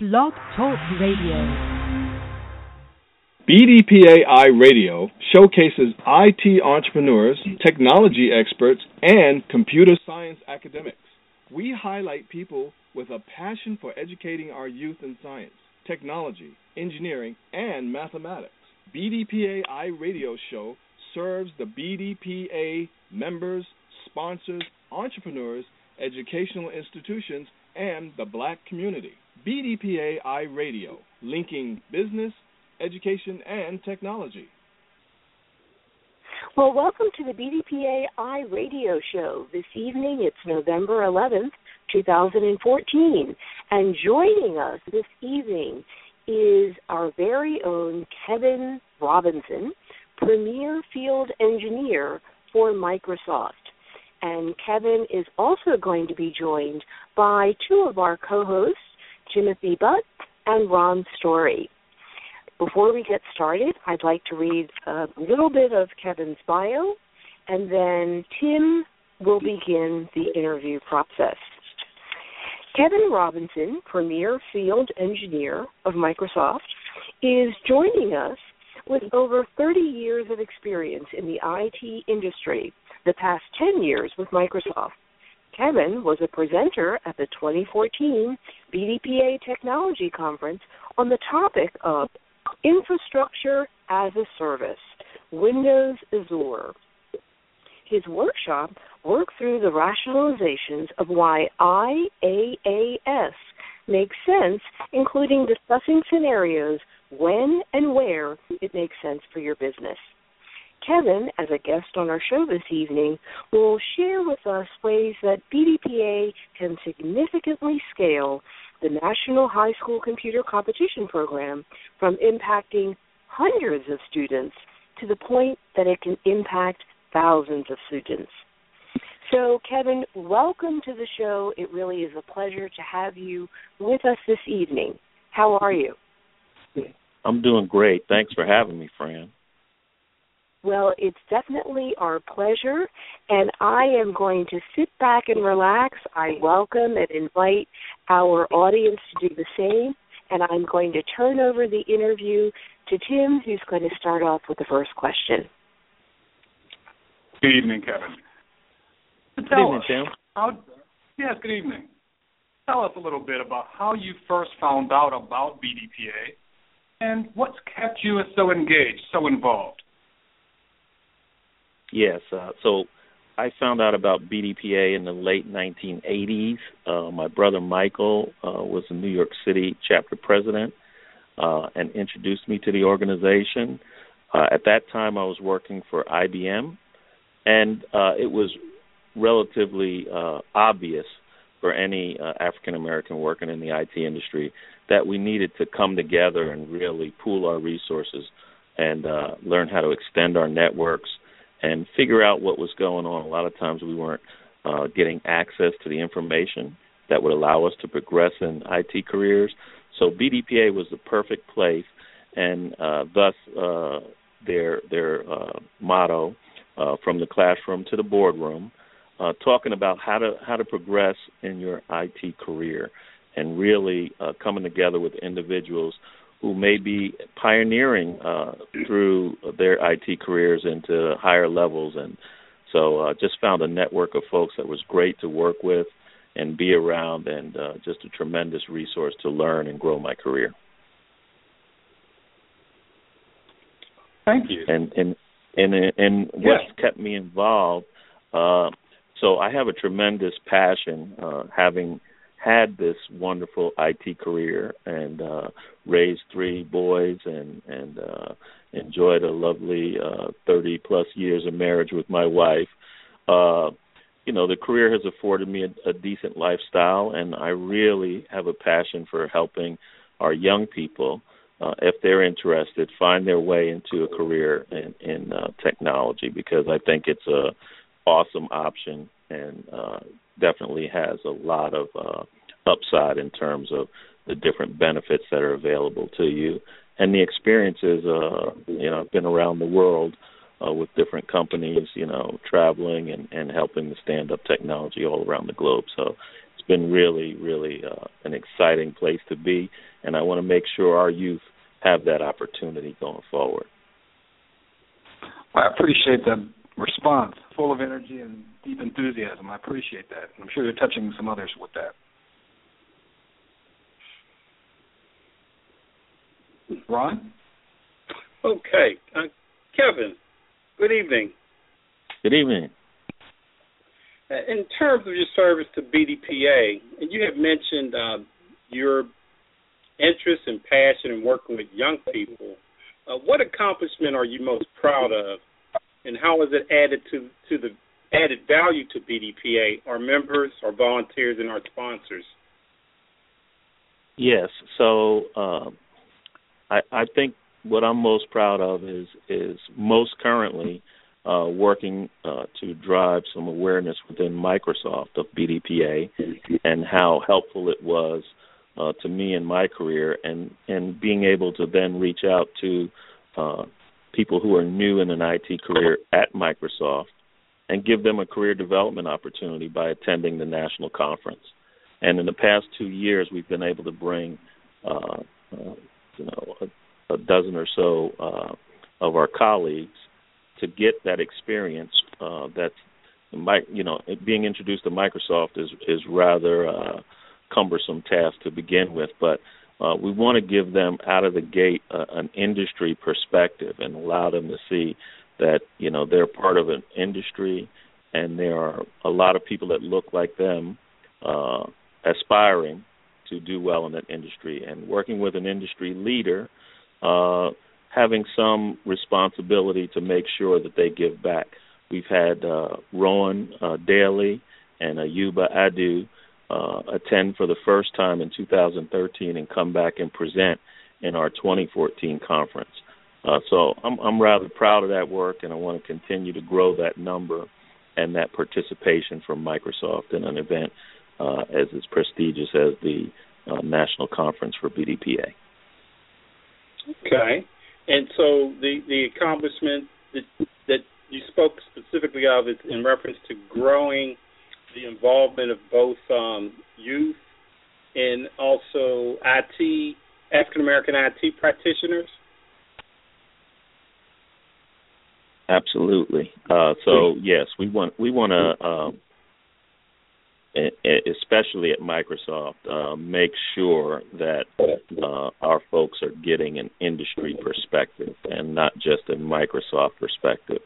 Blog Talk Radio. BDPA iRadio showcases IT entrepreneurs, technology experts, and computer science academics. We highlight people with a passion for educating our youth in science, technology, engineering, and mathematics. BDPA iRadio Show serves the BDPA members, sponsors, entrepreneurs, educational institutions, and the black community. BDPA iRadio, linking business, education, and technology. Well, welcome to the BDPA iRadio show. This evening it's November 11th, 2014, and joining us this evening is our very own Kevin Robinson, Premier Field Engineer for Microsoft. And Kevin is also going to be joined by two of our co hosts, Timothy Butts and Ron Story. Before we get started, I'd like to read a little bit of Kevin's bio, and then Tim will begin the interview process. Kevin Robinson, Premier Field Engineer of Microsoft, is joining us with over 30 years of experience in the IT industry, the past 10 years with Microsoft. Kevin was a presenter at the 2014 BDPA Technology Conference on the topic of Infrastructure as a Service, Windows Azure. His workshop worked through the rationalizations of why IaaS makes sense, including discussing scenarios when and where it makes sense for your business. Kevin, as a guest on our show this evening, will share with us ways that BDPA can significantly scale the National High School Computer Competition Program from impacting hundreds of students to the point that it can impact thousands of students. So, Kevin, welcome to the show. It really is a pleasure to have you with us this evening. How are you? I'm doing great. Thanks for having me, Fran. Well, it's definitely our pleasure, and I am going to sit back and relax. I welcome and invite our audience to do the same, and I'm going to turn over the interview to Tim, who's going to start off with the first question. Good evening, Kevin. Good evening, Tim. How, yes, good evening. Tell us a little bit about how you first found out about BDPA and what's kept you so engaged, so involved. Yes. Uh, so I found out about BDPA in the late 1980s. Uh, my brother Michael uh, was the New York City chapter president uh, and introduced me to the organization. Uh, at that time, I was working for IBM, and uh, it was relatively obvious for any African American working in the IT industry that we needed to come together and really pool our resources and learn how to extend our networks and figure out what was going on. A lot of times we weren't uh, getting access to the information that would allow us to progress in IT careers. So BDPA was the perfect place, and uh, thus uh, their their uh, motto, uh, "From the classroom to the boardroom," uh, talking about how to how to progress in your IT career, and really coming together with individuals who may be pioneering uh, through their IT careers into higher levels. And so uh, just found a network of folks that was great to work with and be around and uh, just a tremendous resource to learn and grow my career. Thank you. And and and and what's yes. kept me involved. Uh, so I have a tremendous passion, uh, having had this wonderful IT career and uh, raised three boys and and uh, enjoyed a lovely uh, 30 plus years of marriage with my wife. Uh, you know, the career has afforded me a, a decent lifestyle, and I really have a passion for helping our young people, uh, if they're interested, find their way into a career in, in uh, technology because I think it's a awesome option and uh, definitely has a lot of uh, upside in terms of the different benefits that are available to you and the experiences. Uh, you know, I've been around the world uh, with different companies, you know, traveling and, and helping to stand up technology all around the globe. So it's been really, really uh, an exciting place to be, and I want to make sure our youth have that opportunity going forward. I appreciate the response, full of energy and deep enthusiasm. I appreciate that. I'm sure you're touching some others with that. Ron? Okay. Uh, Kevin, good evening. Good evening. Uh, in terms of your service to BDPA, and you have mentioned uh, your interest and passion in working with young people, uh, what accomplishment are you most proud of, and how has it added to to the added value to BDPA, our members, our volunteers, and our sponsors? Yes. So um, I, I think what I'm most proud of is is most currently uh, working uh, to drive some awareness within Microsoft of BDPA and how helpful it was uh, to me in my career, and and being able to then reach out to uh, people who are new in an IT career at Microsoft and give them a career development opportunity by attending the national conference. And in the past two years, we've been able to bring, uh, uh, you know, a, a, dozen or so uh, of our colleagues to get that experience. Uh, that's, you know, being introduced to Microsoft is is rather uh, cumbersome task to begin with, but uh, we want to give them out of the gate uh, an industry perspective and allow them to see that you know they're part of an industry and there are a lot of people that look like them uh, aspiring to do well in that industry. And working with an industry leader uh, having some responsibility to make sure that they give back. We've had uh, Rowan uh, Daly and Ayuba Adu uh, attend for the first time in 2013 and come back and present in our 2014 conference. Uh, so I'm, I'm rather proud of that work, and I want to continue to grow that number and that participation from Microsoft in an event uh, as as prestigious as the uh, National Conference for BDPA. Okay, and so the the accomplishment that that you spoke specifically of is in reference to growing the involvement of both um, youth and also IT African American IT practitioners? Absolutely. Uh, so yes, we want we want to, um, especially at Microsoft, uh, make sure that uh, our folks are getting an industry perspective and not just a Microsoft perspective,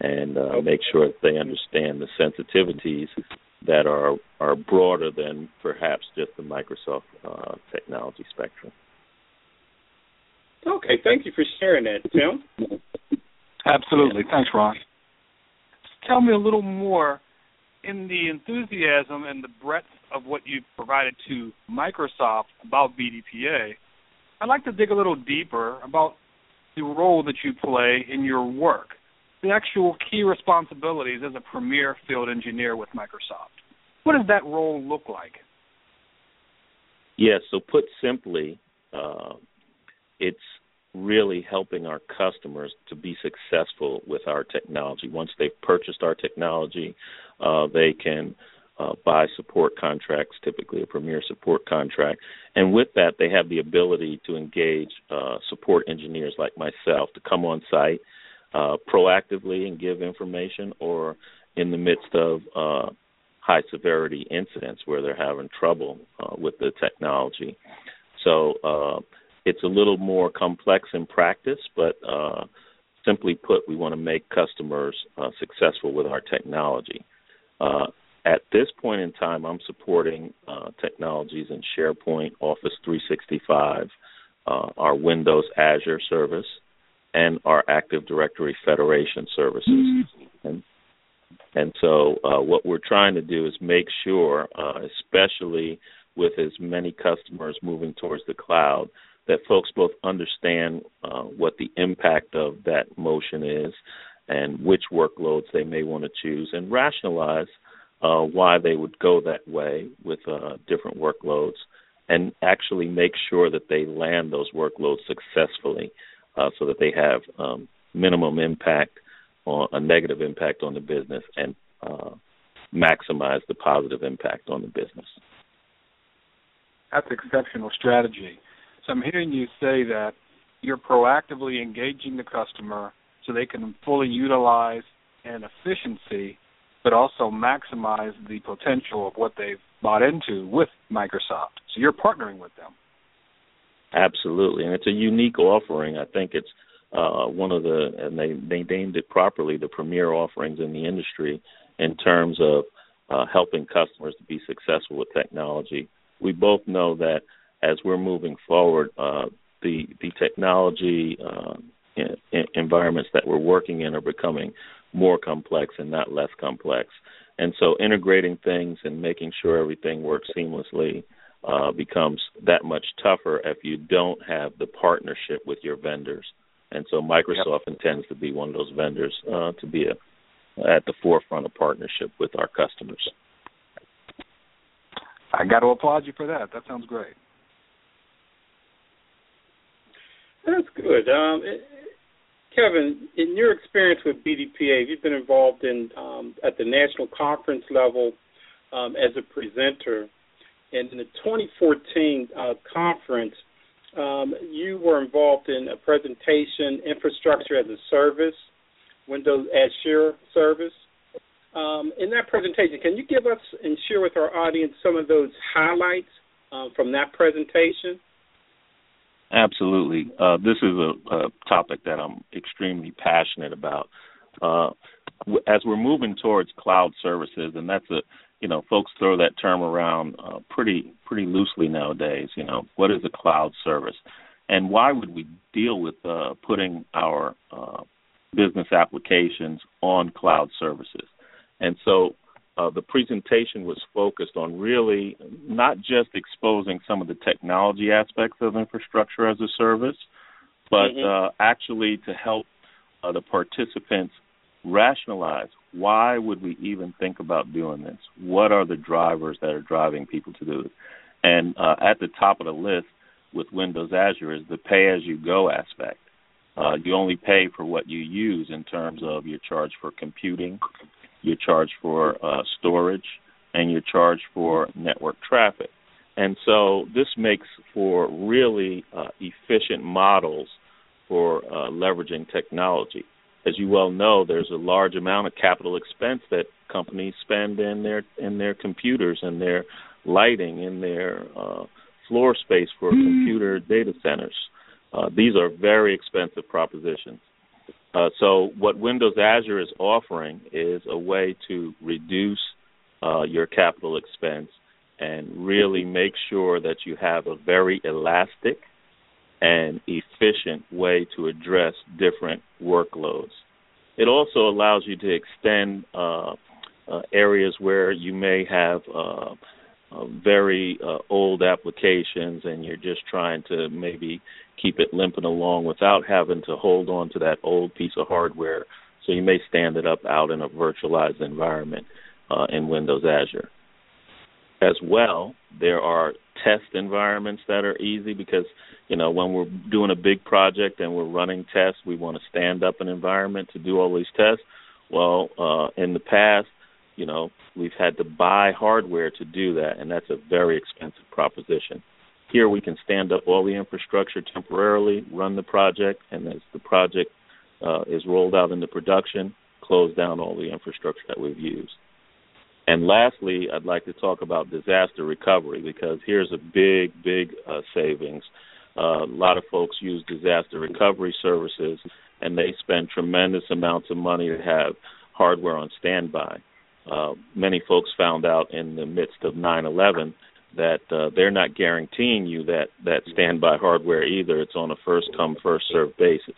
and uh, make sure that they understand the sensitivities that are are broader than perhaps just the Microsoft uh, technology spectrum. Okay, thank you for sharing that, Tim. Absolutely, thanks, Ron. Tell me a little more in the enthusiasm and the breadth of what you've provided to Microsoft about BDPA. I'd like to dig a little deeper about the role that you play in your work the actual key responsibilities as a premier field engineer with Microsoft. What does that role look like? Yes, so put simply, uh, it's really helping our customers to be successful with our technology. Once they've purchased our technology, uh, they can uh, buy support contracts, typically a premier support contract. And with that, they have the ability to engage uh, support engineers like myself to come on site uh, proactively and give information, or in the midst of uh, high severity incidents where they're having trouble uh, with the technology. So uh, it's a little more complex in practice, but uh, simply put, we want to make customers uh, successful with our technology. at this point in time, I'm supporting technologies in SharePoint, Office 365, our Windows Azure service, and our Active Directory Federation services. Mm-hmm. And, and so, uh, what we're trying to do is make sure, uh, especially with as many customers moving towards the cloud, that folks both understand uh, what the impact of that motion is and which workloads they may want to choose and rationalize uh, why they would go that way with uh, different workloads and actually make sure that they land those workloads successfully uh, so that they have um, minimum impact on a negative impact on the business and uh, maximize the positive impact on the business. That's exceptional strategy. So I'm hearing you say that you're proactively engaging the customer so they can fully utilize an efficiency, but also maximize the potential of what they've bought into with Microsoft. So you're partnering with them. Absolutely, and it's a unique offering. I think it's uh, one of the, and they, they named it properly, the premier offerings in the industry in terms of uh, helping customers to be successful with technology. We both know that as we're moving forward, uh, the the technology uh, in, environments that we're working in are becoming more complex and not less complex. And so integrating things and making sure everything works seamlessly uh, becomes that much tougher if you don't have the partnership with your vendors. And so Microsoft yep. intends to be one of those vendors uh, to be a, at the forefront of partnership with our customers. I got to applaud you for that. That sounds great. That's good. Um, Kevin, in your experience with BDPA, you've been involved in um, at the national conference level um, as a presenter, and in the 2014 uh, conference, um, you were involved in a presentation, infrastructure as a service, Windows Azure service. Um, in that presentation, can you give us and share with our audience some of those highlights uh, from that presentation? Absolutely. Uh, this is a, a, topic that I'm extremely passionate about. Uh, as we're moving towards cloud services, and that's a, you know, folks throw that term around uh, pretty pretty loosely nowadays. You know, what is a cloud service, and why would we deal with uh, putting our uh, business applications on cloud services? And so uh, the presentation was focused on really not just exposing some of the technology aspects of infrastructure as a service, but mm-hmm. uh, actually to help uh, the participants rationalize why would we even think about doing this? What are the drivers that are driving people to do it? And uh, at the top of the list with Windows Azure is the pay-as-you-go aspect. Uh, you only pay for what you use in terms of your charge for computing, your charge for uh, storage, and your charge for network traffic. And so this makes for really uh, efficient models for uh, leveraging technology. As you well know, there's a large amount of capital expense that companies spend in their in their computers and their lighting in their uh, floor space for mm-hmm. computer data centers. Uh, these are very expensive propositions. Uh, so what Windows Azure is offering is a way to reduce uh, your capital expense and really make sure that you have a very elastic and efficient way to address different workloads. It also allows you to extend uh, uh areas where you may have uh, uh, very old applications and you're just trying to maybe keep it limping along without having to hold on to that old piece of hardware. So you may stand it up out in a virtualized environment uh, in Windows Azure. As well, there are test environments that are easy because you know when we're doing a big project and we're running tests, we want to stand up an environment to do all these tests. Well, uh, in the past, you know, we've had to buy hardware to do that, and that's a very expensive proposition. Here we can stand up all the infrastructure temporarily, run the project, and as the project uh, is rolled out into production, close down all the infrastructure that we've used. And lastly, I'd like to talk about disaster recovery because here's a big, big uh, savings. Uh, a lot of folks use disaster recovery services, and they spend tremendous amounts of money to have hardware on standby. Uh, many folks found out in the midst of 9/11 that uh, they're not guaranteeing you that that standby hardware either. It's on a first come first served basis,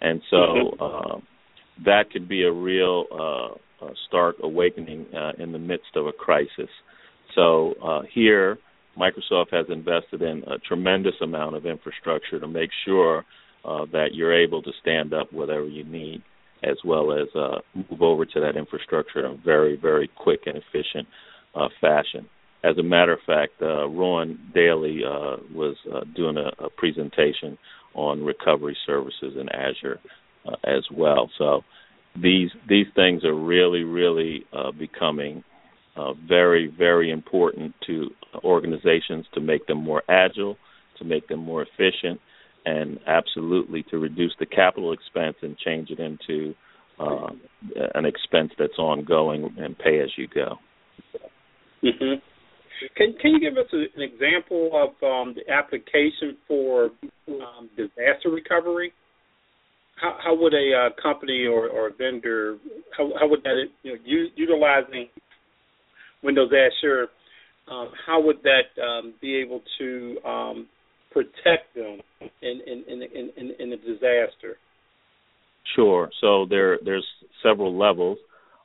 and so mm-hmm. uh, that could be a real uh, stark awakening uh, in the midst of a crisis. So uh, here, Microsoft has invested in a tremendous amount of infrastructure to make sure uh, that you're able to stand up whatever you need, as well as uh, move over to that infrastructure in a very, very quick and efficient uh, fashion. As a matter of fact, uh, Ron Daly uh, was doing a, a, presentation on recovery services in Azure as well. So these these things are really really uh, becoming uh, very, very important to organizations to make them more agile, to make them more efficient, and absolutely to reduce the capital expense and change it into uh, an expense that's ongoing and pay as you go. Mm-hmm. Can Can you give us a, an example of um, the application for um, disaster recovery? How, how would a uh, company or, or a vendor how, how would that you know u- utilizing Windows Azure um, how would that um, be able to um, protect them in in, in in in a disaster? Sure. So there there's several levels.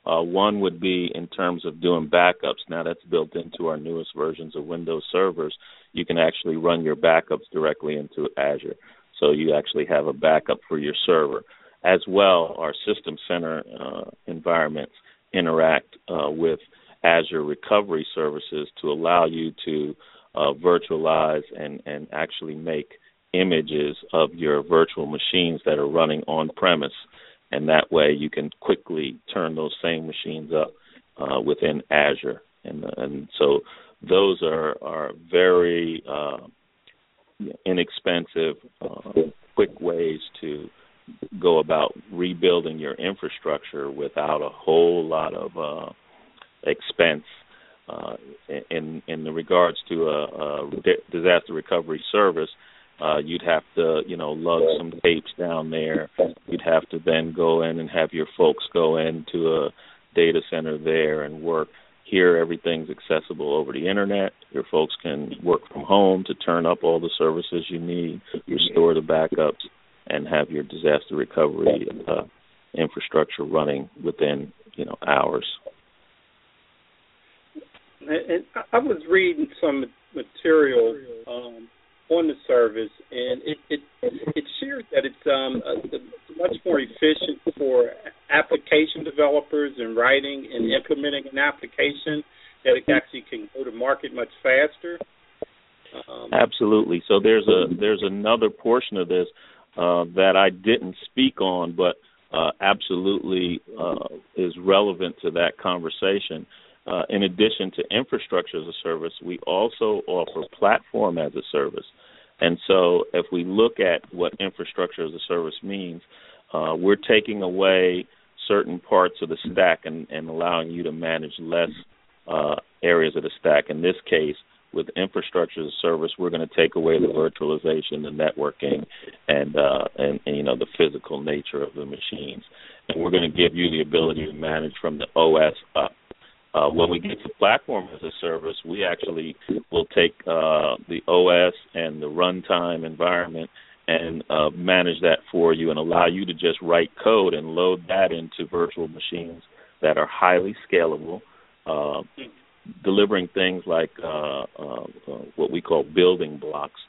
Uh, one would be in terms of doing backups. Now that's built into our newest versions of Windows servers. You can actually run your backups directly into Azure. So you actually have a backup for your server. As well, our System Center uh, environments interact uh, with Azure recovery services to allow you to uh, virtualize and, and actually make images of your virtual machines that are running on premise and that way you can quickly turn those same machines up uh, within Azure, and and so those are are very uh, inexpensive, uh, quick ways to go about rebuilding your infrastructure without a whole lot of uh, expense. Uh, in in the regards to a, a disaster recovery service, uh, you'd have to, you know, lug some tapes down there. You'd have to then go in and have your folks go into a data center there and work. Here, everything's accessible over the internet. Your folks can work from home to turn up all the services you need, restore the backups, and have your disaster recovery uh, infrastructure running within, you know, hours. And I was reading some material um, on the service, and it it it shares that it's um uh, much more efficient for application developers in writing and implementing an application that it actually can go to market much faster. Um, Absolutely. So there's a there's another portion of this uh, that I didn't speak on, but uh, absolutely uh, is relevant to that conversation. Uh, in addition to infrastructure as a service, we also offer platform as a service. And so, if we look at what infrastructure as a service means, uh, we're taking away certain parts of the stack and, and allowing you to manage less uh, areas of the stack. In this case, with infrastructure as a service, we're going to take away the virtualization, the networking, and, uh, and, and you know the physical nature of the machines, and we're going to give you the ability to manage from the OS up. Uh, when we get to platform as a service, we actually will take uh, the OS and the runtime environment and uh, manage that for you and allow you to just write code and load that into virtual machines that are highly scalable, uh, delivering things like uh, uh, what we call building blocks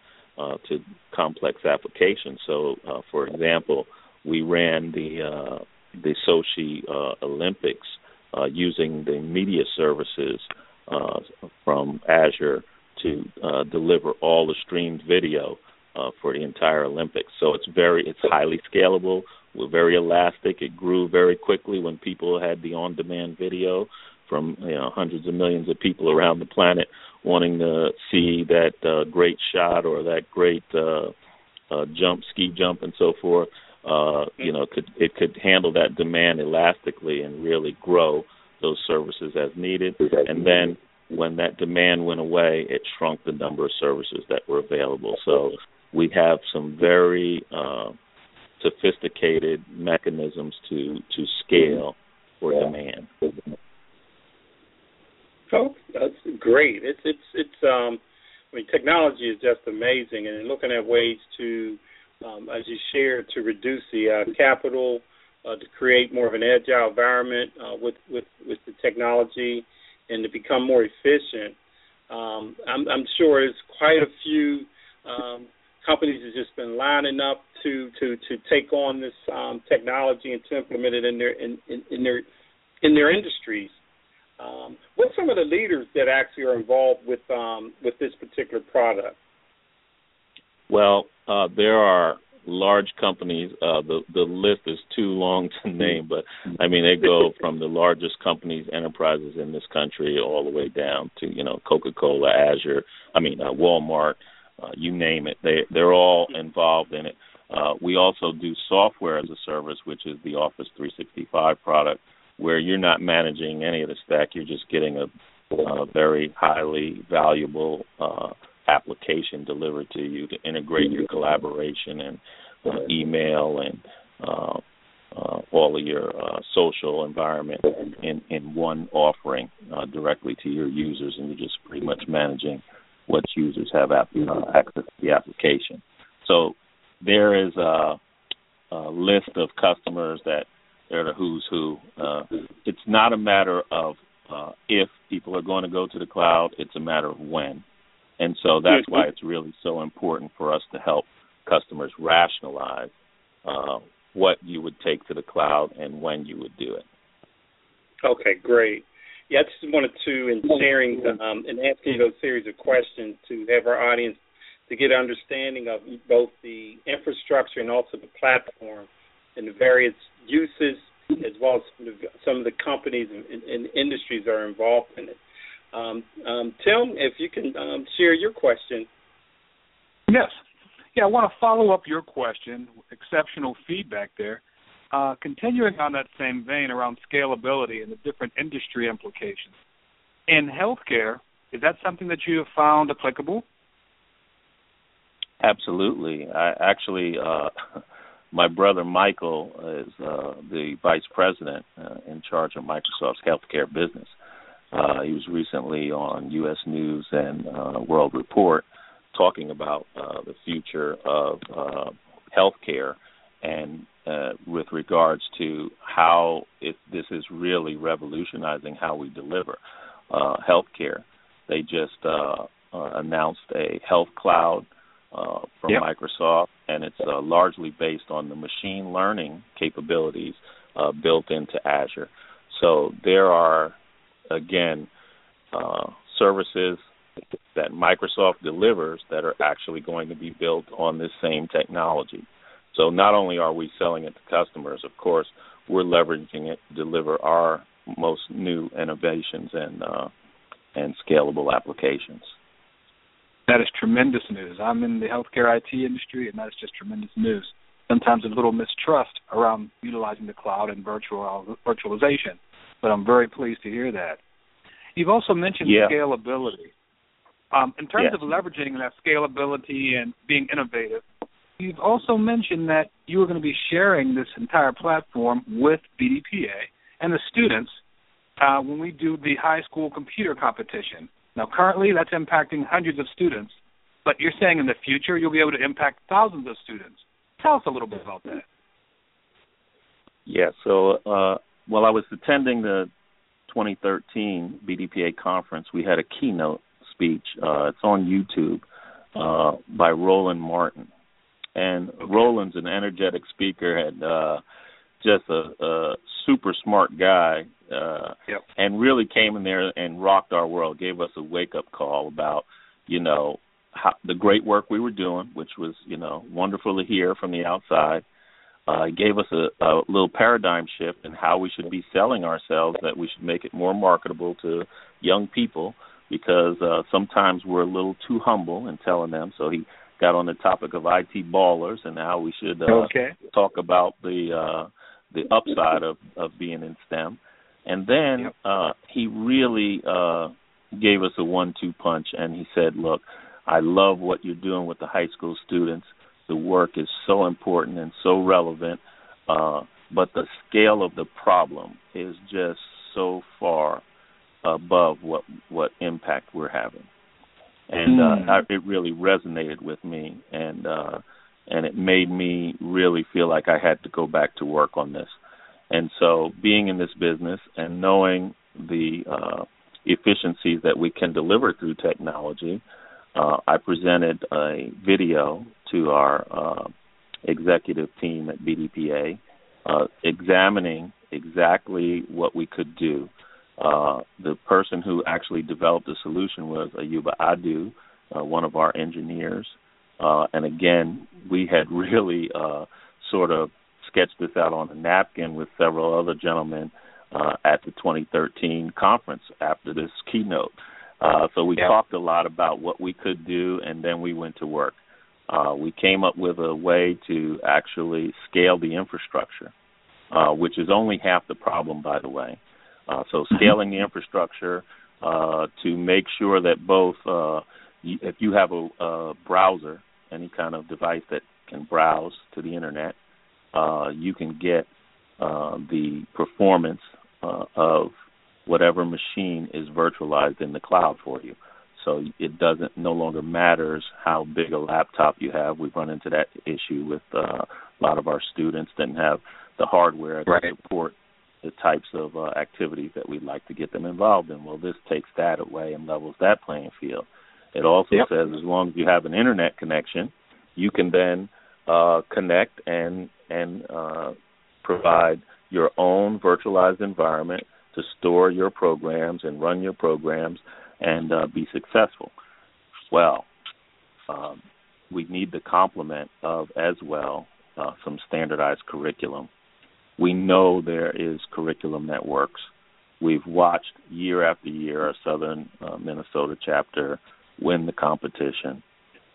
to complex applications. So, for example, we ran the the Sochi Olympics uh, using the media services uh, from Azure to uh, deliver all the streamed video uh, for the entire Olympics. So it's very it's highly scalable. We're very elastic. It grew very quickly when people had the on-demand video from you know hundreds of millions of people around the planet wanting to see that uh, great shot or that great uh, jump, ski jump, and so forth uh, you know, could it could handle that demand elastically and really grow those services as needed. And then when that demand went away, it shrunk the number of services that were available. So we have some very uh, sophisticated mechanisms to to scale for demand. Oh, that's great. It's it's it's um I mean technology is just amazing and looking at ways to um, as you shared, to reduce the uh, capital, uh, to create more of an agile environment uh, with, with, with the technology, and to become more efficient. Um, I'm, I'm sure there's quite a few um, companies have just been lining up to to to take on this um, technology and to implement it in their in, in, in their in their industries. Um, what's some of the leaders that actually are involved with um, with this particular product? Well, uh, there are large companies. Uh, the the list is too long to name, but I mean they go from the largest companies, enterprises in this country, all the way down to you know Coca-Cola, Azure. I mean uh, Walmart. Uh, you name it. They they're all involved in it. Uh, we also do software as a service, which is the Office 365 product, where you're not managing any of the stack. You're just getting a, a very highly valuable uh, application delivered to you to integrate your collaboration and uh, email and uh, uh, all of your uh, social environment in, in one offering uh, directly to your users, and you're just pretty much managing what users have app, uh, access to the application. So there is a, a list of customers that they're the who's who. It's not a matter of if people are going to go to the cloud; it's a matter of when. And so that's why it's really so important for us to help customers rationalize uh, what you would take to the cloud and when you would do it. Okay, great. Yeah, I just wanted to, in sharing um, and asking those series of questions, to have our audience to get an understanding of both the infrastructure and also the platform and the various uses, as well as some of the companies and, and industries that are involved in it. Um, um, Tim, if you can um, share your question. Yes. Yeah, I want to follow up your question. Exceptional feedback there. Uh, continuing on that same vein around scalability and the different industry implications. In healthcare, is that something that you have found applicable? Absolutely. I actually, uh, my brother Michael is uh, the vice president uh, in charge of Microsoft's healthcare business. Uh, he was recently on U.S. News and uh, World Report talking about uh, the future of uh, healthcare and uh, with regards to how it, this is really revolutionizing how we deliver uh, healthcare. They just uh, uh, announced a health cloud uh, from yep. Microsoft, and it's uh, largely based on the machine learning capabilities uh, built into Azure. So there are again, uh, services that Microsoft delivers that are actually going to be built on this same technology. So not only are we selling it to customers, of course, we're leveraging it to deliver our most new innovations and uh, and scalable applications. That is tremendous news. I'm in the healthcare IT industry, and that is just tremendous news. Sometimes a little mistrust around utilizing the cloud and virtual virtualization but I'm very pleased to hear that. You've also mentioned yeah. scalability. Um, in terms yes. of leveraging that scalability and being innovative, you've also mentioned that you are going to be sharing this entire platform with BDPA and the students uh, when we do the high school computer competition. Now, currently, that's impacting hundreds of students, but you're saying in the future you'll be able to impact thousands of students. Tell us a little bit about that. Yeah, so uh, while I was attending the 2013 BDPA conference, we had a keynote speech. Uh, it's on YouTube uh, by Roland Martin, and okay. Roland's an energetic speaker and uh, just a, a super smart guy, uh, yep. and really came in there and rocked our world. Gave us a wake up call about you know how, the great work we were doing, which was you know wonderful to hear from the outside uh, gave us a, a little paradigm shift in how we should be selling ourselves, that we should make it more marketable to young people because uh, sometimes we're a little too humble in telling them. So he got on the topic of IT ballers and how we should uh, okay. talk about the uh, the upside of, of being in STEM. And then yep. uh, he really uh, gave us a one-two punch, and he said, "Look, I love what you're doing with the high school students the work is so important and so relevant, uh, but the scale of the problem is just so far above what what impact we're having, and mm. uh, I, it really resonated with me, and uh, and it made me really feel like I had to go back to work on this, and so being in this business and knowing the uh, efficiencies that we can deliver through technology uh, I presented a video to our uh, executive team at BDPA uh, examining exactly what we could do. Uh, the person who actually developed the solution was Ayuba Adu, uh, one of our engineers. Uh, and again, we had really uh, sort of sketched this out on a napkin with several other gentlemen uh, at the 2013 conference after this keynote. Uh, so we talked a lot about what we could do, and then we went to work. Uh, we came up with a way to actually scale the infrastructure, uh, which is only half the problem, by the way. Uh, so mm-hmm. scaling the infrastructure uh, to make sure that both, uh, if you have a, a browser, any kind of device that can browse to the internet, uh, you can get uh, the performance uh, of whatever machine is virtualized in the cloud for you. So it doesn't no longer matters how big a laptop you have. We've run into that issue with uh, a lot of our students didn't have the hardware to right. support the types of uh, activities that we'd like to get them involved in. Well, this takes that away and levels that playing field. It also yep. says as long as you have an internet connection, you can then uh, connect and and uh, provide your own virtualized environment to store your programs and run your programs and uh, be successful. Well, um, we need the complement of as well uh, some standardized curriculum. We know there is curriculum that works. We've watched year after year our Southern uh, Minnesota chapter win the competition.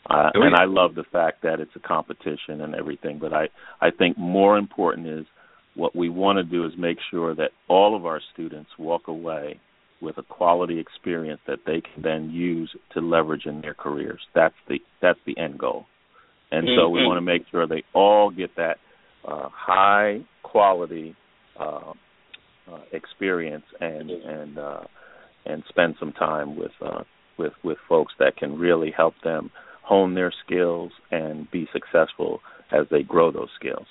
Uh, and I love the fact that it's a competition and everything, but I, I think more important is what we want to do is make sure that all of our students walk away with a quality experience that they can then use to leverage in their careers. That's the that's the end goal. And mm-hmm. so we mm-hmm. want to make sure they all get that uh, high quality uh, uh, experience and and uh, and spend some time with uh, with with folks that can really help them hone their skills and be successful as they grow those skills.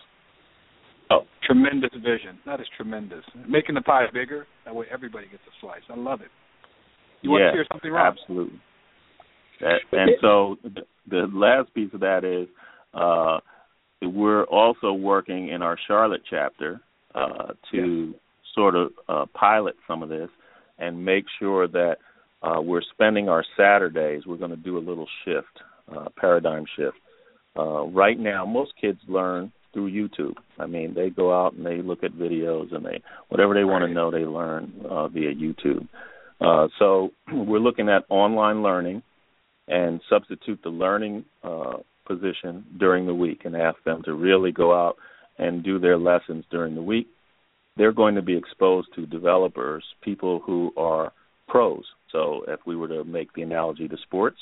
Oh, tremendous vision. That is tremendous. Making the pie bigger, that way everybody gets a slice. I love it. You want to hear something, Rob? Absolutely. That, and so the, the last piece of that is uh, we're also working in our Charlotte chapter uh, to yes. sort of uh, pilot some of this and make sure that uh, we're spending our Saturdays. We're going to do a little shift, uh, paradigm shift. Uh, right now, most kids learn through YouTube. I mean, they go out and they look at videos and they whatever they want to know, they learn uh, via YouTube. Uh, so we're looking at online learning and substitute the learning uh, position during the week and ask them to really go out and do their lessons during the week. They're going to be exposed to developers, people who are pros. So if we were to make the analogy to sports,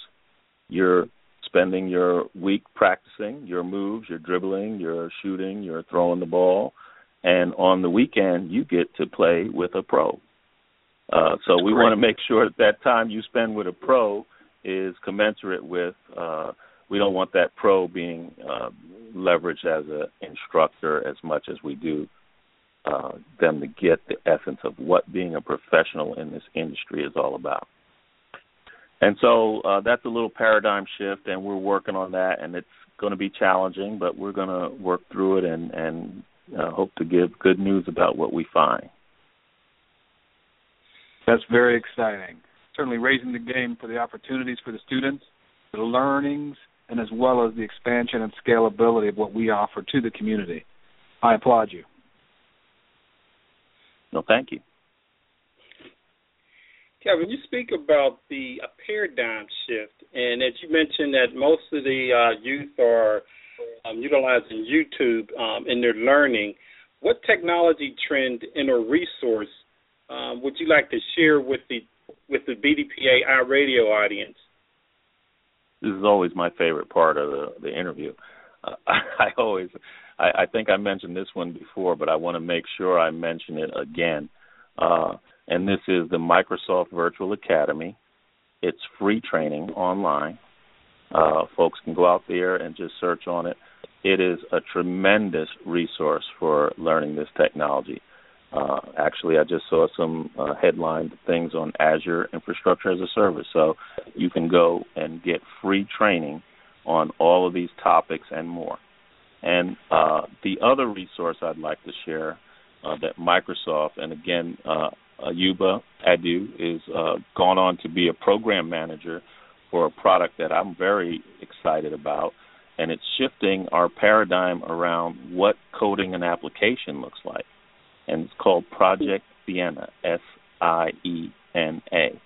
you're spending your week practicing your moves, your dribbling, your shooting, your throwing the ball, and on the weekend you get to play with a pro. Uh, so we want to make sure that that time you spend with a pro is commensurate with. Uh, we don't want that pro being uh, leveraged as an instructor as much as we do uh, them to get the essence of what being a professional in this industry is all about. And so uh, that's a little paradigm shift, and we're working on that, and it's going to be challenging, but we're going to work through it and, and uh, hope to give good news about what we find. That's very exciting. Certainly raising the game for the opportunities for the students, the learnings, and as well as the expansion and scalability of what we offer to the community. I applaud you. No, thank you. Kevin, you speak about the paradigm shift, and as you mentioned that most of the uh, youth are um, utilizing YouTube um, in their learning. What technology trend and or resource um, would you like to share with the with the BDPA iRadio audience? This is always my favorite part of the, the interview. Uh, I always, I, I think I mentioned this one before, but I want to make sure I mention it again. Uh, and this is the Microsoft Virtual Academy. It's free training online. Uh, folks can go out there and just search on it. It is a tremendous resource for learning this technology. Uh, actually, I just saw some uh, headline things on Azure Infrastructure as a Service. So you can go and get free training on all of these topics and more. And uh, the other resource I'd like to share uh, that Microsoft, and again, uh, Ayuba Adu is uh, gone on to be a program manager for a product that I'm very excited about, and it's shifting our paradigm around what coding an application looks like. And it's called Project Siena, S I E N A.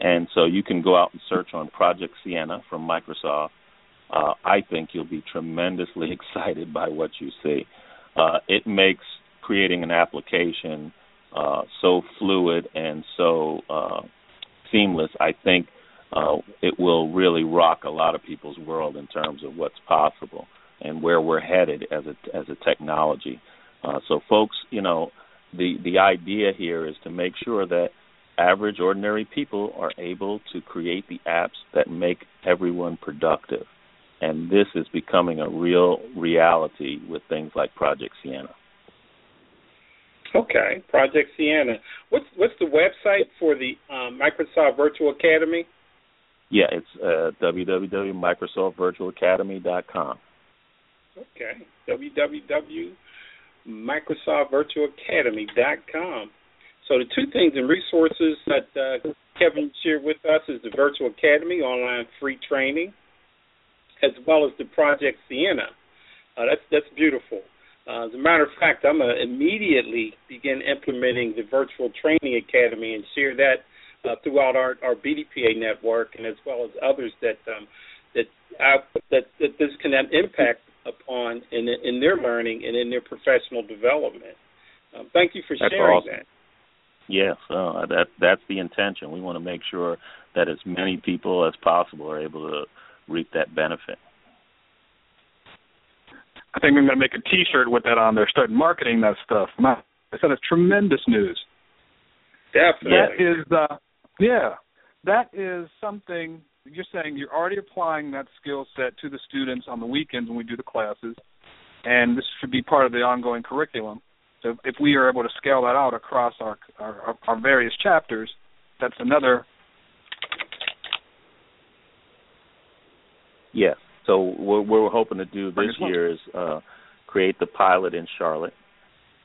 And so you can go out and search on Project Siena from Microsoft. Uh, I think you'll be tremendously excited by what you see. Uh, it makes creating an application uh, so fluid and so uh, seamless. I think uh, it will really rock a lot of people's world in terms of what's possible and where we're headed as a as a technology. Uh, so, folks, you know, the the idea here is to make sure that average, ordinary people are able to create the apps that make everyone productive. And this is becoming a real reality with things like Project Siena. Okay, Project Siena. What's what's the website for the um, Microsoft Virtual Academy? Yeah, it's uh, www.microsoftvirtualacademy.com. Okay, www.microsoftvirtualacademy.com. So the two things and resources that uh, Kevin shared with us is the Virtual Academy online free training, as well as the Project Siena. Uh, that's that's beautiful. Uh, as a matter of fact, I'm gonna immediately begin implementing the Virtual Training Academy and share that uh, throughout our, our BDPA network, and as well as others that um, that, uh, that that this can have impact upon in in their learning and in their professional development. Um, thank you for That's sharing awesome. that. Yes, uh, that that's the intention. We want to make sure that as many people as possible are able to reap that benefit. I think I'm going to make a T-shirt with that on there. Start marketing that stuff. My, said it's tremendous news. Definitely. That is, uh, yeah, that is something you're saying. You're already applying that skill set to the students on the weekends when we do the classes, and this should be part of the ongoing curriculum. So if we are able to scale that out across our our, our various chapters, that's another. Yes. So what we're hoping to do this year is uh, create the pilot in Charlotte,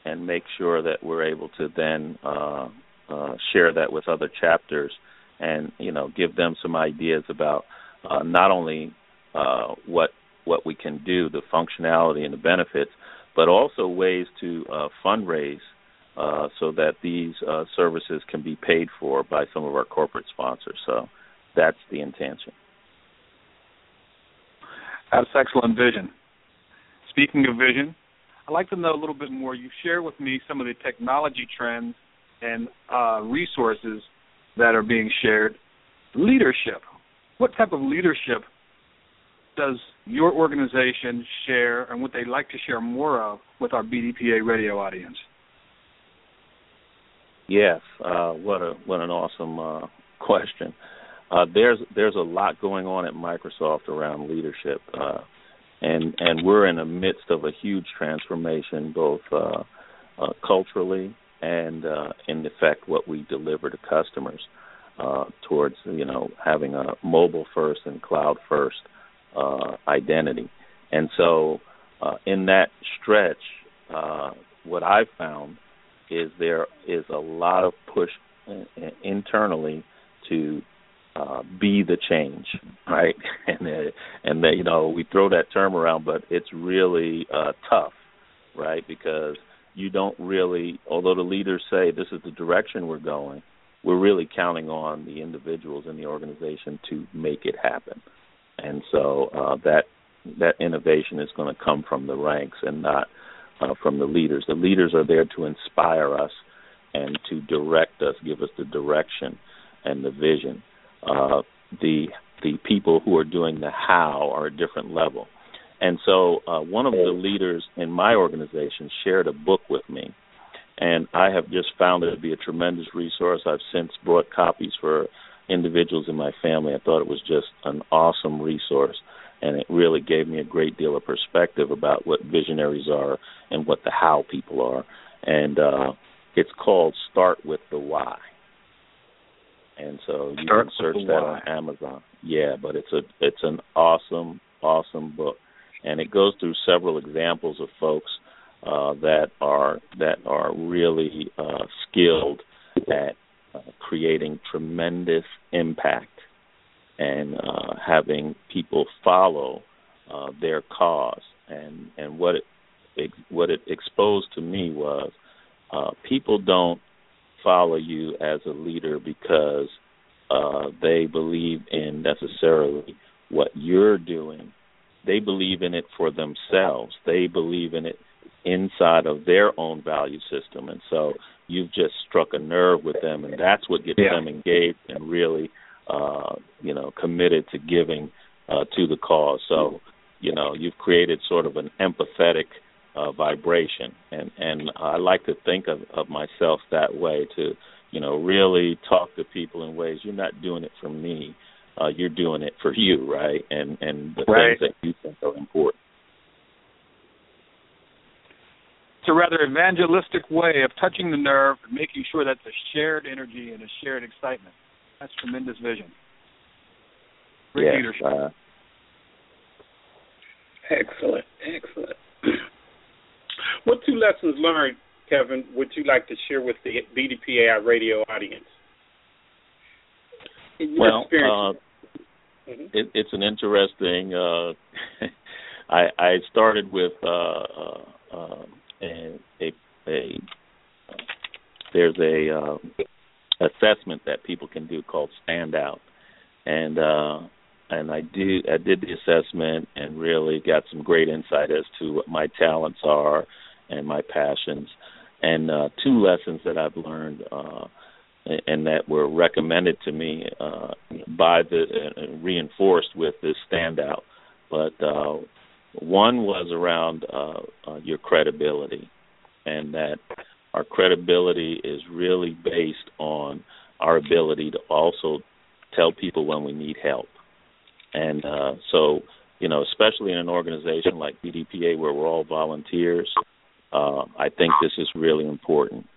and make sure that we're able to then uh, uh, share that with other chapters, and you know give them some ideas about uh, not only uh, what what we can do, the functionality and the benefits, but also ways to uh, fundraise uh, so that these uh, services can be paid for by some of our corporate sponsors. So that's the intention. That's excellent vision. Speaking of vision, I'd like to know a little bit more. You share with me some of the technology trends and uh, resources that are being shared. Leadership. What type of leadership does your organization share and what they'd like to share more of with our BDPA radio audience? Yes, uh, what a what an awesome uh, question. Uh, there's there's a lot going on at Microsoft around leadership, uh, and and we're in the midst of a huge transformation, both uh, uh, culturally and in effect what we deliver to customers towards you know having a mobile first and cloud first uh, identity. And so, uh, in that stretch, uh, what I've found is there is a lot of push internally to uh, be the change, right? And uh, and that you know we throw that term around, but it's really uh, tough, right? Because you don't really, although the leaders say this is the direction we're going, we're really counting on the individuals in the organization to make it happen and so uh, that that innovation is going to come from the ranks and not uh, from the leaders. The leaders are there to inspire us and to direct us, give us the direction and the vision. Uh, the the people who are doing the how are a different level. And so, uh, one of the leaders in my organization shared a book with me, and I have just found it to be a tremendous resource. I've since brought copies for individuals in my family. I thought it was just an awesome resource, and it really gave me a great deal of perspective about what visionaries are and what the how people are. And uh, it's called Start with the Why. And so you Start can search that on Amazon. Yeah, but it's a it's an awesome awesome book, and it goes through several examples of folks uh, that are that are really uh, skilled at uh, creating tremendous impact and uh, having people follow uh, their cause. And and what it what it exposed to me was uh, people don't follow you as a leader because uh, they believe in necessarily what you're doing. They believe in it for themselves. They believe in it inside of their own value system, and so you've just struck a nerve with them, and that's what gets yeah. them engaged and really, uh, you know, committed to giving uh, to the cause. So, you know, you've created sort of an empathetic uh, vibration, and and I like to think of, of myself that way to, you know, really talk to people in ways you're not doing it for me, uh, you're doing it for you, right? And and the right. things that you think are important. It's a rather evangelistic way of touching the nerve and making sure that's a shared energy and a shared excitement. That's tremendous vision. Great yes, leadership. Uh, excellent, excellent. What two lessons learned, Kevin, would you like to share with the BDPA iRadio audience? well, uh, mm-hmm. it, it's an interesting. Uh, I, I started with uh, uh, uh a a, a there's a um, assessment that people can do called Standout, and uh, and I did I did the assessment and really got some great insight as to what my talents are and my passions, and uh, two lessons that I've learned. Uh, and that were recommended to me uh, by the uh, reinforced with this standout. But uh, one was around uh, uh, your credibility, and that our credibility is really based on our ability to also tell people when we need help. And uh, so, you know, especially in an organization like BDPA where we're all volunteers, uh, I think this is really important.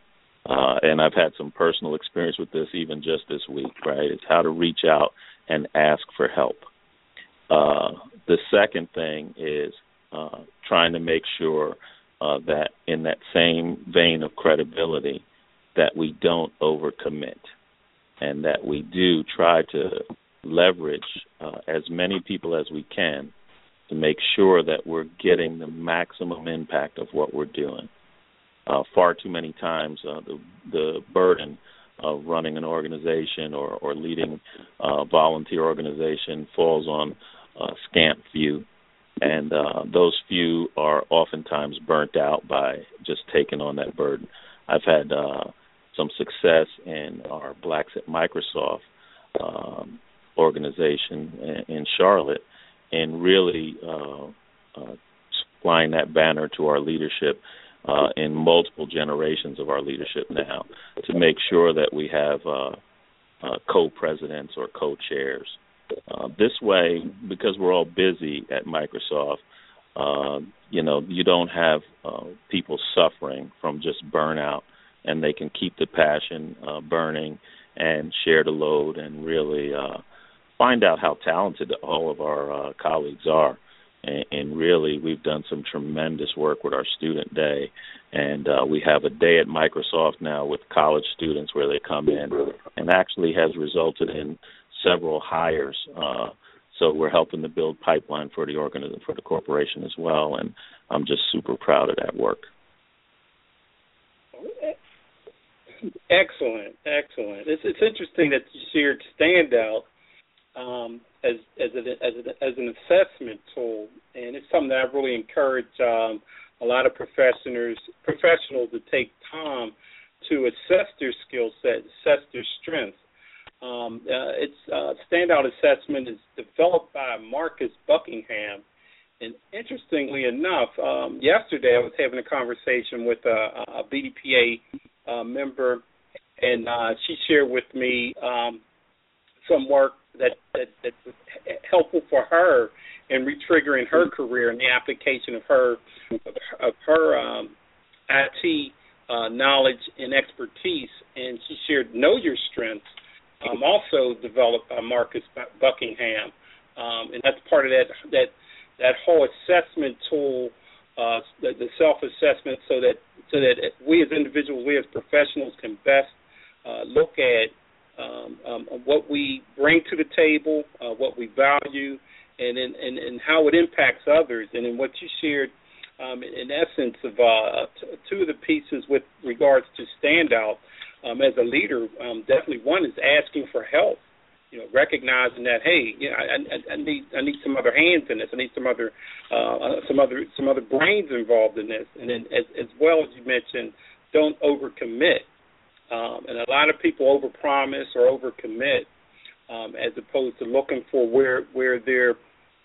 Uh, and I've had some personal experience with this even just this week, right? It's how to reach out and ask for help. Uh, the second thing is uh, trying to make sure uh, that in that same vein of credibility that we don't overcommit and that we do try to leverage uh, as many people as we can to make sure that we're getting the maximum impact of what we're doing. Uh, far too many times, uh, the the burden of running an organization or, or leading a volunteer organization falls on uh, scant few, and uh, those few are oftentimes burnt out by just taking on that burden. I've had uh, some success in our Blacks at Microsoft um, organization in, Charlotte, and really uh, uh, flying that banner to our leadership uh, in multiple generations of our leadership now to make sure that we have uh, uh, co-presidents or co-chairs. Uh, this way, because we're all busy at Microsoft, you know, you don't have people suffering from just burnout, and they can keep the passion burning and share the load and really find out how talented all of our uh, colleagues are. And, and really, we've done some tremendous work with our student day, and uh, we have a day at Microsoft now with college students where they come in, and actually has resulted in several hires. Uh, so we're helping to build pipeline for the organism for the corporation as well, and I'm just super proud of that work. Excellent, excellent. It's it's interesting that you see shared standout um, as as, a, as, a, as an assessment tool, and it's something that I really encourage um, a lot of professionals professionals to take time to assess their skill set, assess their strengths, um, uh, its uh, standout assessment is developed by Marcus Buckingham. And interestingly enough, um, yesterday I was having a conversation with a, a BDPA uh, member, and uh, she shared with me um, some work that, that helpful for her in retriggering her career and the application of her of her um, IT uh, knowledge and expertise. And she shared know your strengths um, also developed by Marcus Buckingham, um, and that's part of that that that whole assessment tool, uh, the, the self-assessment, so that so that we as individuals, we as professionals, can best uh, look at um, um, what we bring to the table, uh, what we value, and and, and how it impacts others. And in what you shared, um, in essence, of uh, t- two of the pieces with regards to standout um, as a leader, um, definitely one is asking for help. You know, recognizing that hey, you know, I, I, I need I need some other hands in this. I need some other uh, some other some other brains involved in this. And then as as well as you mentioned, don't overcommit. Um, and a lot of people overpromise or overcommit um, as opposed to looking for where where they're,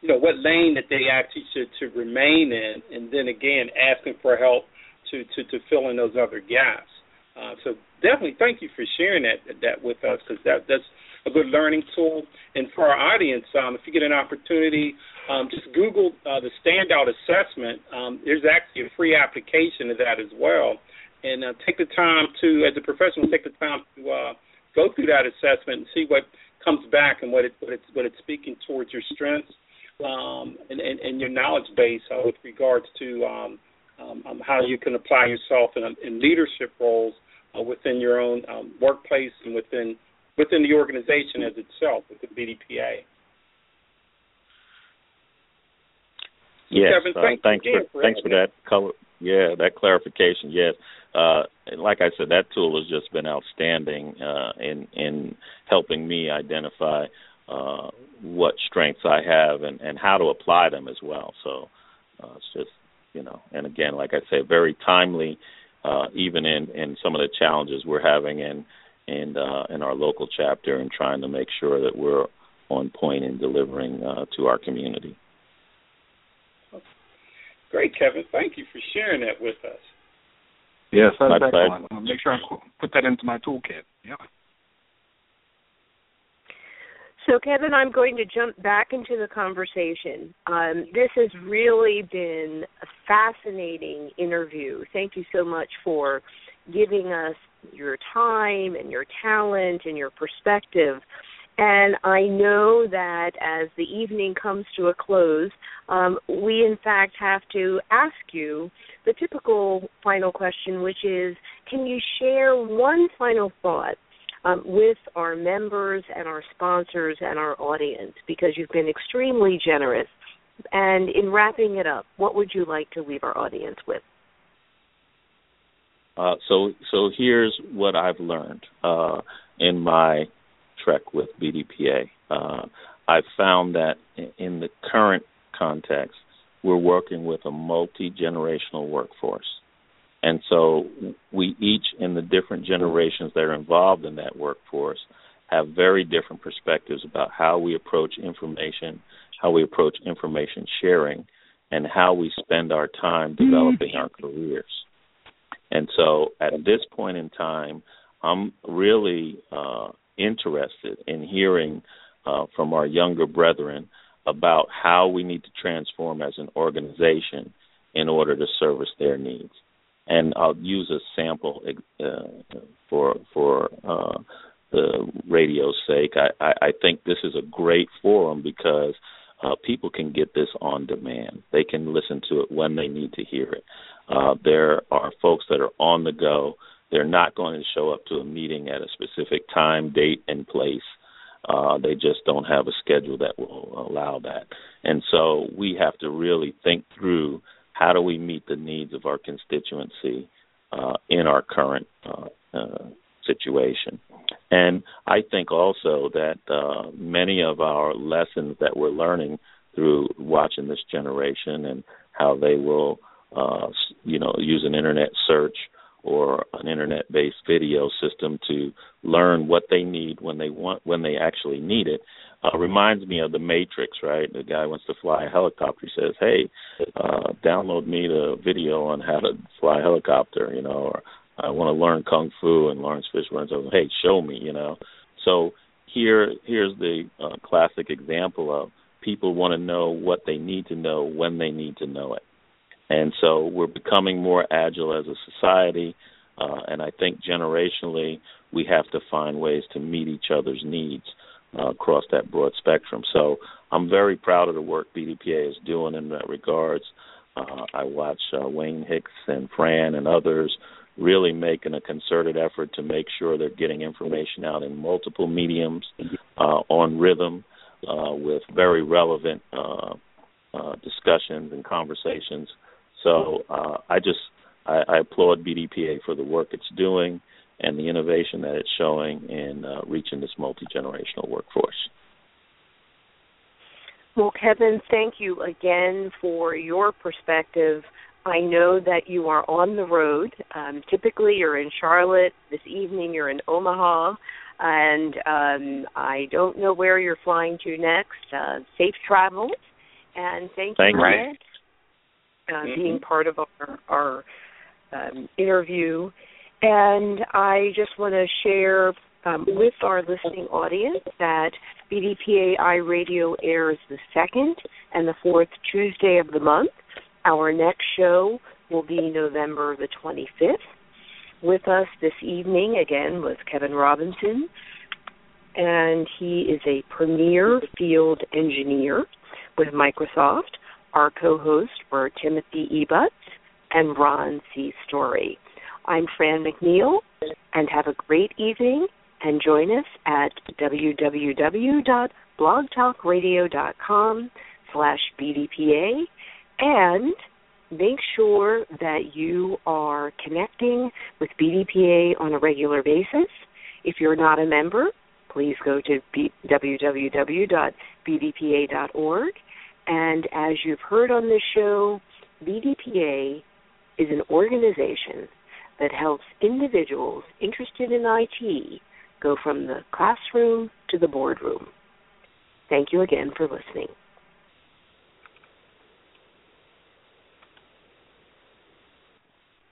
you know, what lane that they actually should to remain in, and then again asking for help to to to fill in those other gaps. Uh, so definitely, thank you for sharing that that with us because that that's a good learning tool. And for our audience, um, if you get an opportunity, um, just Google uh, the Standout Assessment. Um, there's actually a free application of that as well. And uh, take the time to, as a professional, take the time to uh, go through that assessment and see what comes back and what it what it's what it's speaking towards your strengths um, and, and, and your knowledge base uh, with regards to um, um, um, how you can apply yourself in, in leadership roles uh, within your own um, workplace and within within the organization as itself with the BDPA. Yes, Kevin, uh, thanks, thanks for, for thanks for that color. Yeah, that clarification. Yes, uh, like I said, that tool has just been outstanding uh, in in helping me identify uh, what strengths I have and and how to apply them as well. So uh, it's just you know, and again, like I said, very timely, uh, even in in some of the challenges we're having in in uh, in our local chapter and trying to make sure that we're on point in delivering uh, to our community. Great, Kevin. Thank you for sharing that with us. Yes, that's My excellent. I'll make sure I put that into my toolkit. Yeah. So, Kevin, I'm going to jump back into the conversation. Um, this has really been a fascinating interview. Thank you so much for giving us your time and your talent and your perspective. And I know that as the evening comes to a close, um, we in fact have to ask you the typical final question, which is can you share one final thought um, with our members and our sponsors and our audience? Because you've been extremely generous. And in wrapping it up, what would you like to leave our audience with? Uh, so so here's what I've learned uh, in my trek with BDPA. Uh, I've found that in the current context, we're working with a multi generational workforce. And so we each, in the different generations that are involved in that workforce, have very different perspectives about how we approach information, how we approach information sharing, and how we spend our time developing our careers. And so at this point in time, I'm really uh, interested in hearing uh, from our younger brethren about how we need to transform as an organization in order to service their needs. And I'll use a sample uh, for for uh, the radio's sake. I, I, I think this is a great forum because uh, people can get this on demand. They can listen to it when they need to hear it. Uh, there are folks that are on the go. They're not going to show up to a meeting at a specific time, date, and place. Uh, they just don't have a schedule that will allow that. And so we have to really think through how do we meet the needs of our constituency uh, in our current uh, uh, situation. And I think also that uh, many of our lessons that we're learning through watching this generation and how they will, uh, you know, use an internet search or an internet-based video system to learn what they need when they want when they actually need it. Uh, reminds me of the Matrix, right? The guy wants to fly a helicopter. He says, "Hey, uh, download me the video on how to fly a helicopter," you know, or I want to learn kung fu, and Laurence Fishburne says, "Hey, show me," you know. So here, here's the uh, classic example of people want to know what they need to know when they need to know it. And so we're becoming more agile as a society, uh, and I think generationally we have to find ways to meet each other's needs uh, across that broad spectrum. So I'm very proud of the work BDPA is doing in that regards. Uh, I watch uh, Wayne Hicks and Franne and others really making a concerted effort to make sure they're getting information out in multiple mediums uh, on rhythm uh, with very relevant discussions and conversations. So uh, I just I, I, applaud BDPA for the work it's doing and the innovation that it's showing in uh, reaching this multi generational workforce. Well, Kevin, thank you again for your perspective. I know that you are on the road. Um, typically, you're in Charlotte. This evening, you're in Omaha. And um, I don't know where you're flying to next. Uh, safe travels. And thank, thank you for uh, mm-hmm. being part of our, our um, interview. And I just want to share um, with our listening audience that BDPA iRadio airs the second and the fourth Tuesday of the month. Our next show will be November the 25th. With us this evening again was Kevin Robinson, and he is a premier field engineer with Microsoft. Our co-hosts were Timothy Ebutts and Ron C. Story. I'm Franne McNeal, and have a great evening. And join us at www.blogtalkradio.com slash BDPA and make sure that you are connecting with BDPA on a regular basis. If you're not a member, please go to www.bdpa.org. And as you've heard on this show, BDPA is an organization that helps individuals interested in IT go from the classroom to the boardroom. Thank you again for listening.